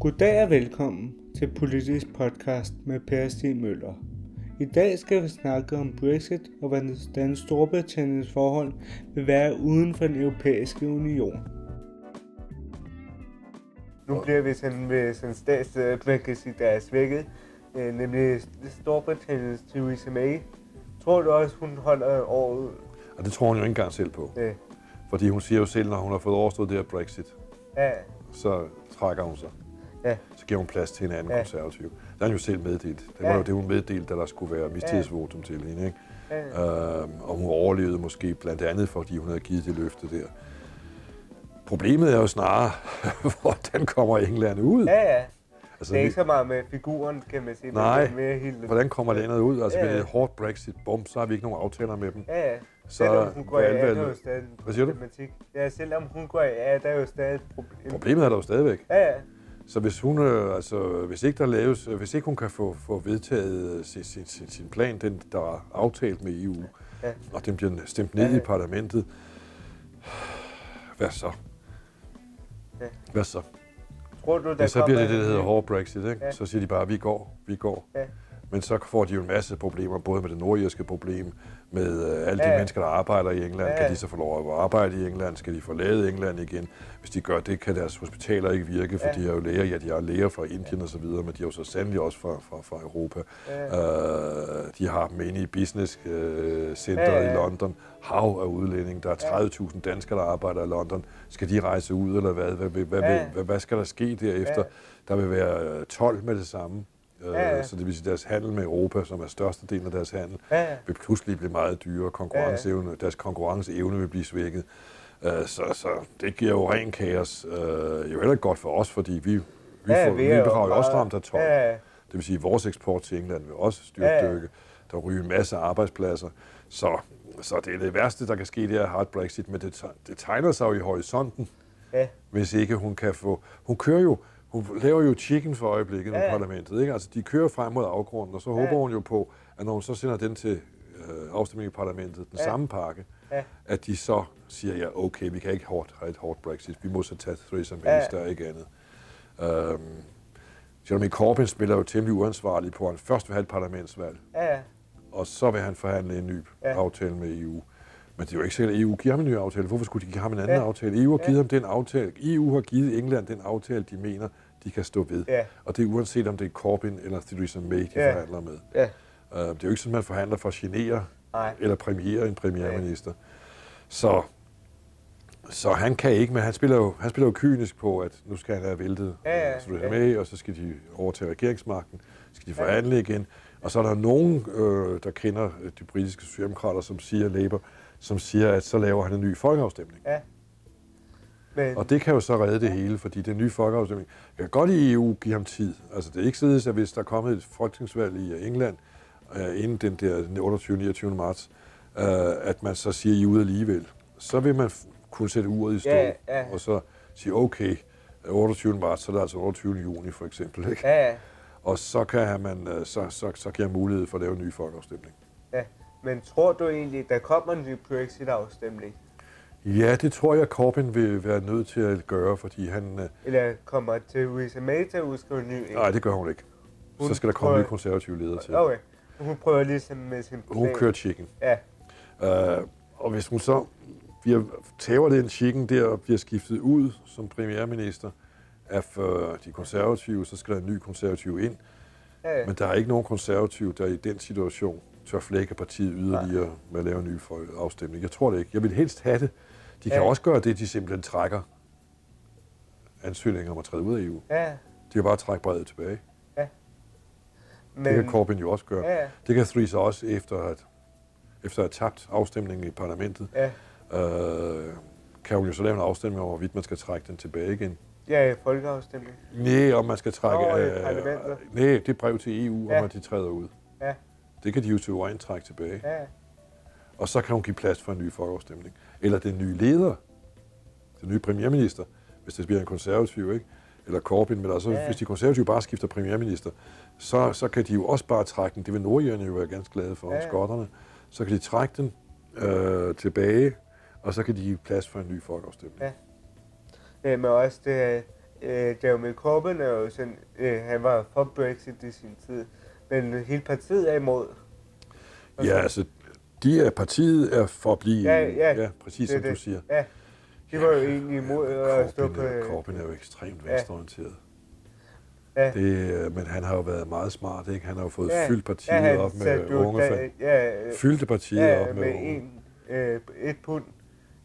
Goddag og velkommen til Politisk Podcast med Per Stig Møller. I dag skal vi snakke om Brexit og hvordan Storbritanniens forhold vil være uden for den europæiske union. Nu bliver vi sådan med sådan stats, man kan sige, der er svækket, øh, nemlig Storbritanniens Theresa May. Tror du også, hun holder året? Og det tror hun jo ikke engang selv på. Ja. Fordi hun siger jo selv, når hun har fået overstået det her Brexit, Ja, så trækker hun sig. Ja, Så giver hun plads til en anden Ja. ja. konservativ. Det har hun jo selv meddelt. Det var Ja. jo det, hun meddelte, da der skulle være mistillidsvotum til hende. Ikke? ja. Øhm, og hun overlevede måske blandt andet, fordi hun havde givet det løfte der. Problemet er jo snarere, hvordan kommer England ud? ja, ja. Altså, Det er ikke så meget med figuren, kan man sige. Nej. Det er mere helt... hvordan kommer landet ud? Altså Ja. med et hårdt Brexit, bum, så har vi ikke nogen aftaler med dem. Ja, ja. Så Selvom hun går vil af, alle er der jo stadig en Hvad siger du? Ja, selvom hun går af, er der jo stadig et problem. Problemet er der jo stadigvæk. Ja, ja. Så hvis hun, øh, altså, hvis ikke der laves, øh, hvis ikke hun kan få, få vedtaget sin, sin, sin, sin plan, den der er aftalt med EU, Ja. og den bliver stemt ned Ja, i parlamentet, hvad så? Ja. Hvad så? Tror du, der Ja, så bliver det det, der hedder hård Brexit, ikke? Ja. Så siger de bare, vi går, vi går. Ja. Men så får de jo en masse problemer, både med det nordirske problem, med øh, alle de Ja. mennesker, der arbejder i England. Ja. Kan de så få lov at arbejde i England? Skal de forlade England igen? Hvis de gør det, kan deres hospitaler ikke virke, for Ja. de har jo læger, ja, de har læger fra Indien og så videre, men de har jo så sandelig også fra, fra, fra Europa. Ja. Øh, de har dem inde i business øh, center Ja, ja, ja, ja. i London. Hav af udlænding. Der er 30.000 danskere, der arbejder i London. Skal de rejse ud, eller hvad? Hvad, hvad, hvad, Ja. hvad, hvad skal der ske derefter? Ja. Der vil være øh, 12 med det samme. Øh, Ja, ja. Så det vil sige, deres handel med Europa, som er størstedelen af deres handel, Ja, ja. vil pludselig blive meget dyrere. Konkurrenceevne, Deres konkurrenceevne vil blive svækket. Øh, Så, så det giver jo ren kaos. Øh, jo heller ikke godt for os, fordi vi, vi, Ja, får, vi vi er jo også ramt af tolv. Ja, ja. Det vil sige, at vores eksport til England vil også Ja, ja. styrtdykke. Der ryger en masse arbejdspladser. Så, så det er det værste, der kan ske, det er hard Brexit. Men det, det tegner sig jo i horisonten, Ja. hvis ikke hun kan få... Hun kører jo... Hun laver jo chicken for øjeblikket Ja, med parlamentet. Ikke? Altså, de kører frem mod afgrunden, og så Ja. håber hun jo på, at når hun så sender den til øh, afstemning i parlamentet, den Ja. samme pakke, Ja. at de så siger, ja, okay, vi kan ikke hårdt, have et hårdt Brexit. Vi må så tage Theresa May, Ja. der er ikke andet. Øhm, Jeremy Corbyn spiller jo temmelig uansvarlig på, at han først vil have et parlamentsvalg, Ja, og så vil han forhandle en ny ja. aftale med EU. Men det er jo ikke sikkert, at EU giver ham en ny aftale. Hvorfor skulle de give ham en anden Ja. ja. aftale? EU har Ja. givet ham den aftale. EU har givet England den aftale, de mener, de kan stå ved. Ja. Og det er uanset, om det er Corbyn eller Theresa May, de Ja. forhandler med. Ja. Uh, det er jo ikke sådan, man forhandler for at genere Nej. eller premiere en premierminister. Så, så han kan ikke, men han spiller, jo, han spiller jo kynisk på, at nu skal han have væltet Ja, ja, øh, Theresa ja. May, og så skal de overtage regeringsmagten, skal de Ja. forhandle igen. Og så er der nogen, øh, der kender de britiske socialdemokrater, som siger, Labour, som siger, at så laver han en ny folkeafstemning. Ja. Men, Og det kan jo så redde det hele, fordi den nye folkeafstemning, jeg kan godt i EU give ham tid. Altså det er ikke således, at hvis der er kommet et folketingsvalg i øh, England, øh, inden den der 28. 29. marts, øh, at man så siger, I ude alligevel. Så vil man kunne sætte uret i stå, Ja, ja. og så sige, okay, 28. marts, så er det altså 28. juni for eksempel. Ikke? ja, ja. Og så kan man, øh, så, så, så giver mulighed for at lave en ny folkeafstemning. ja. Men tror du egentlig, der kommer en ny Brexit-afstemning? Ja, det tror jeg, Corbyn vil være nødt til at gøre, fordi han... øh, Eller kommer Theresa May til at udskrive en ny? Nej, det gør hun ikke. Hun Så skal der komme prøver- nye konservative ledere til. Okay. Hun prøver ligesom med sin plan. Hun kører chicken. Ja, Uh, og hvis hun så bliver, tager den chicken der og bliver skiftet ud som premierminister af de konservative, så skal der en ny konservativ ind. ja, ja. Men der er ikke nogen konservativ, der i den situation tør flække partiet yderligere med at lave en ny afstemning. Jeg tror det ikke. Jeg vil helst have det. De kan Ja. også gøre det, de simpelthen trækker ansøgninger om at træde ud af EU. ja. De kan bare trække brevet tilbage. Men, Det kan Corbyn jo også gøre. Ja, ja. Det kan Theresa også efter at, efter at have tabt afstemningen i parlamentet. ja. øh, kan hun jo så lave en afstemning over, hvorvidt man skal trække den tilbage igen. Ja, folkeafstemning. Nej, om man skal trække... Nå, øh, nej, det brev til EU, Ja. om at de træder ud. Ja, Det kan de jo til uregn trække tilbage. ja, Og så kan hun give plads for en ny folkeafstemning. Eller den nye leder, den nye premierminister, hvis det bliver en konservativ, ikke? eller Corbyn, men altså, Ja. hvis de konservative bare skifter premierminister, så, så kan de jo også bare trække den, det vil nordjyderne jo være ganske glade for, Ja. skotterne, så kan de trække den øh, tilbage, og så kan de give plads for en ny folkeafstemning. Ja. Ja, men også det, øh, Jeremy Corbyn er jo sådan, øh, han var for Brexit i sin tid, men hele partiet er imod. Ja, altså, de er, partiet er for at blive... Ja, ja. ja præcis Det som du det. siger. Ja, de var jo egentlig imod at stå på... er- Corbyn er jo ekstremt venstreorienteret. Ja. Det, øh, men han har jo været meget smart, ikke? Han har jo fået Ja, fyldt partiet ja, op med unge da-. Ja, øh, Fyldte partiet ja, op med, med unge. en, øh, et pund.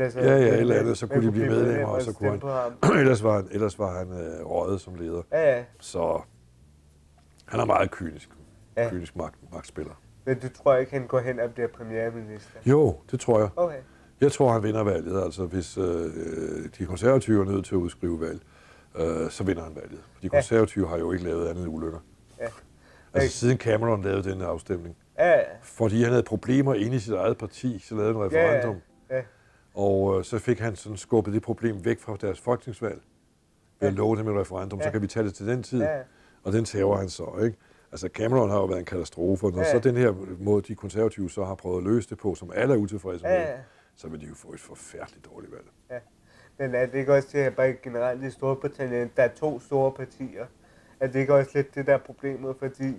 Os, Ja, ja, øh, eller andet, så kunne de blive medlemmer, medlem og så kunne han- ellers var han, ellers var han øh, røget som leder. Ja, ja, Så han er meget kynisk. Ja. Ja. Kynisk magt, magtspiller. men du tror ikke, han går hen og bliver premierminister? Jo, det tror jeg. Okay. Jeg tror, han vinder valget. Altså, hvis øh, de konservative er nødt til at udskrive valg, øh, så vinder han valget. De Ja. konservative har jo ikke lavet andet end ulykker. Ja. Altså, siden Cameron lavede denne afstemning. Ja, Fordi han havde problemer inde i sit eget parti, så lavede han en referendum. ja. Og øh, så fik han sådan skubbet det problem væk fra deres folketingsvalg. Ved at Ja. love dem et referendum, så Ja. kan vi tage det til den tid. ja, Og den tager han så, ikke? Altså Cameron har jo været en katastrofe, og Ja. så den her måde, de konservative så har prøvet at løse det på, som alle er utilfredse med, ja. så vil de jo få et forfærdeligt dårligt valg. Men er det ikke også det, at bare generelt i Storbritannien, der er to store partier? Er det ikke også lidt det der er problemet, fordi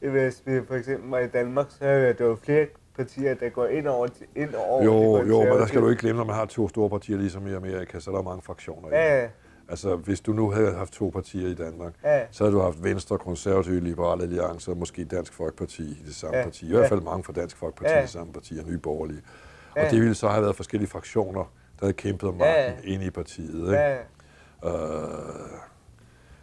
hvis vi for eksempel var i Danmark, så er der jo flere partier, der går ind over, ind over Jo, jo, men der skal du ikke glemme, når man har to store partier, ligesom i Amerika, så er der mange fraktioner. i det. Ja, ja, Altså, hvis du nu havde haft to partier i Danmark, ja, så havde du haft Venstre, Konservative, Liberale Alliance og måske Dansk Folkeparti i det samme Ja. parti. I hvert fald mange fra Dansk Folkeparti Ja. i det samme parti og Nye Borgerlige. Og Ja. det ville så have været forskellige fraktioner, der havde kæmpet om magten Ja. inde i partiet. Ikke? ja, Øh,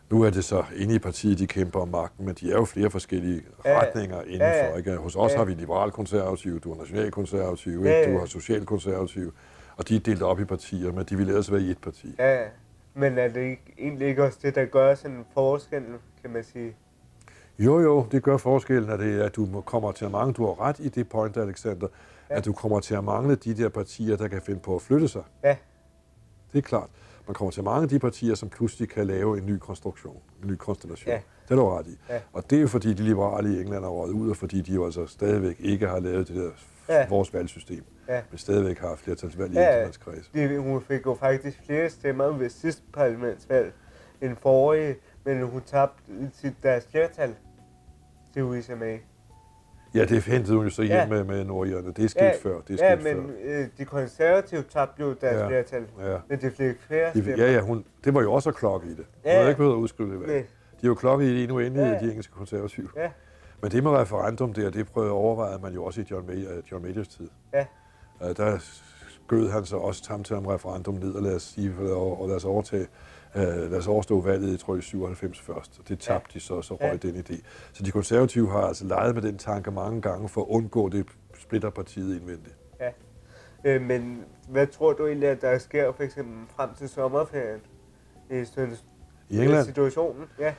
nu er det så inde i partiet, de kæmper om magten, men de er jo flere forskellige retninger indenfor. Ja, ja. Ikke? Hos os Ja. har vi liberal-konservative, du har nationalkonservative, ja. du har social-konservative, og de er delt op i partier, men de ville ellers være i et parti. ja. Men er det ikke, egentlig ikke også det, der gør sådan en forskel, kan man sige? Jo, jo, det gør forskellen, at, det, at du kommer til at mangle, du har ret i det point, Alexander, Ja. at du kommer til at mangle de der partier, der kan finde på at flytte sig. Ja, Det er klart. Man kommer til at mangle de partier, som pludselig kan lave en ny konstruktion, en ny konstellation. Ja. Det er du ret i. Ja. Og det er jo fordi, de liberale i England er røget ud, og fordi de jo altså stadigvæk ikke har lavet det der Ja. vores valgsystem, ja. men stadigvæk har flertalsvalg i Ja. enkeltmandskreds. Det, hun fik jo faktisk flere stemmer ved sidste parlamentsvalg end forrige, men hun tabte sit deres flertal til Louisa May. Ja, det hentede hun jo så hjem Ja. med, med nordjerne. Det er sket Ja, før. Det er Ja, sket men øh, de konservative tabte jo deres Ja. flertal, før. Ja. men de fik flere stemmer. ja, ja, hun, det var jo også klokke i det. Hun Ja. havde ikke behøvet at udskrive det valg. De er jo klokket i det endnu endelig, Ja. ja. de engelske konservative. Ja, Men det med referendum der, det prøvede at overveje man jo også i John, May, uh, John Majors tid. Ja. Uh, der skød han så også tam til om referendum ned, og lad os, sige, og, og lad os overtage, uh, lad os overstå valget, jeg tror i 97 først. Og det tabte de så, så røg Ja. den idé. Så de konservative har altså leget med den tanke mange gange for at undgå det splitter partiet indvendigt. øh, men hvad tror du egentlig, at der sker for eksempel frem til sommerferien? I I England, situationen? Ja,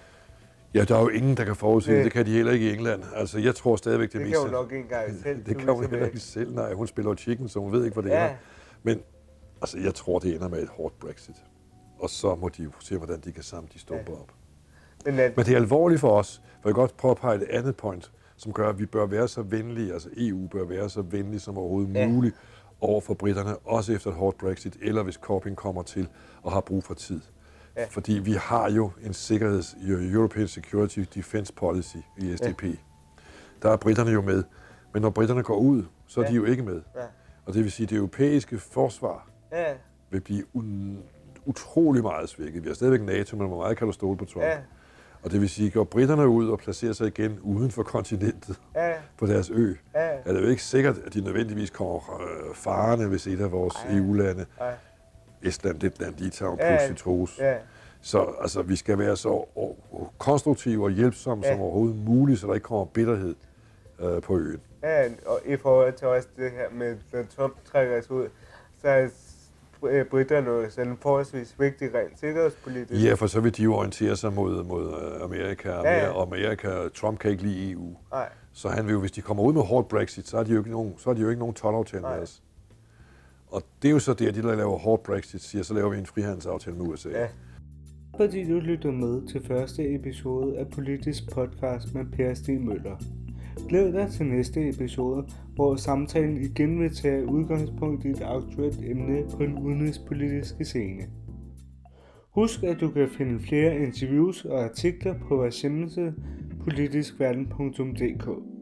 ja, der er jo ingen, der kan forudse det. Nej. Det kan de heller ikke i England. Altså, jeg tror stadigvæk, det, det, det meste... kan jo nok ikke engang selv. det kan Louisa hun heller May. ikke selv. Nej, hun spiller jo chicken, så hun ved ikke, hvad det Ja, er. Men altså, jeg tror, det ender med et hårdt Brexit. Og så må de jo se, hvordan de kan samle de stumper op. men at, Men det er alvorligt for os, for jeg kan godt prøve at pege et andet point, som gør, at vi bør være så venlige, altså EU bør være så venlig som overhovedet Ja. ja. muligt over for britterne, også efter et hårdt Brexit, eller hvis Corbyn kommer til og har brug for tid. Ja. Fordi vi har jo en sikkerheds, European Security Defense Policy i SDP. Ja. Der er britterne jo med, men når britterne går ud, så er Ja. de jo ikke med. ja, Og det vil sige, at det europæiske forsvar ja, vil blive utrolig meget svækket. Vi har stadigvæk NATO, men hvor meget kan du stole på Trump? ja, Og det vil sige, at går britterne ud og placerer sig igen uden for kontinentet ja, på deres ø, ja, er det jo ikke sikkert, at de nødvendigvis kommer øh, farende, hvis et af vores. EU-lande, ja, Estland, Letland, Litauen, Ja. pludselig trues. ja, Så altså, vi skal være så konstruktive og hjælpsomme Ja. som overhovedet muligt, så der ikke kommer bitterhed øh, på øen. ja, og i forhold til også det her med, når Trump trækker os ud, så er øh, britterne jo sådan en forholdsvis vigtig rent sikkerhedspolitisk. Ja, for så vil de jo orientere sig mod, mod øh, Amerika, og Ja, ja. og Amerika, Trump kan ikke lide EU. Nej, Så han vil jo, hvis de kommer ud med hårdt Brexit, så har de jo ikke nogen, så har de jo ikke nogen tolvaftale med os. Og det er jo så det, at de, der laver hårdt Brexit, siger, så laver vi en frihandelsaftale med USA. ja. Fordi du lytter med til første episode af Politisk Podcast med Per Stig Møller. Glæd dig til næste episode, hvor samtalen igen vil tage udgangspunkt i et aktuelt emne på den udenrigspolitiske scene. Husk, at du kan finde flere interviews og artikler på vores hjemmeside politiskverden.dk.